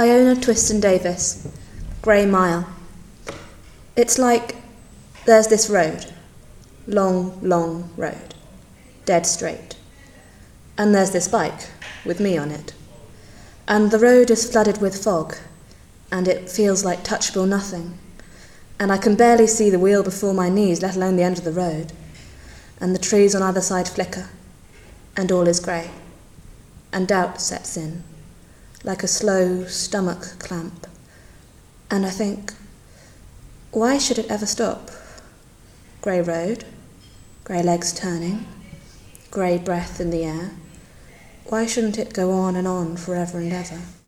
Iona Twiston Davis, Grey Mile. It's like there's this road, long, long road, dead straight. And there's this bike with me on it. And the road is flooded with fog, and it feels like touchable nothing. And I can barely see the wheel before my knees, let alone the end of the road. And the trees on either side flicker, and all is grey. And doubt sets in, like a slow stomach clamp. And I think, why should it ever stop? Grey road, grey legs turning, grey breath in the air. Why shouldn't it go on and on forever and ever?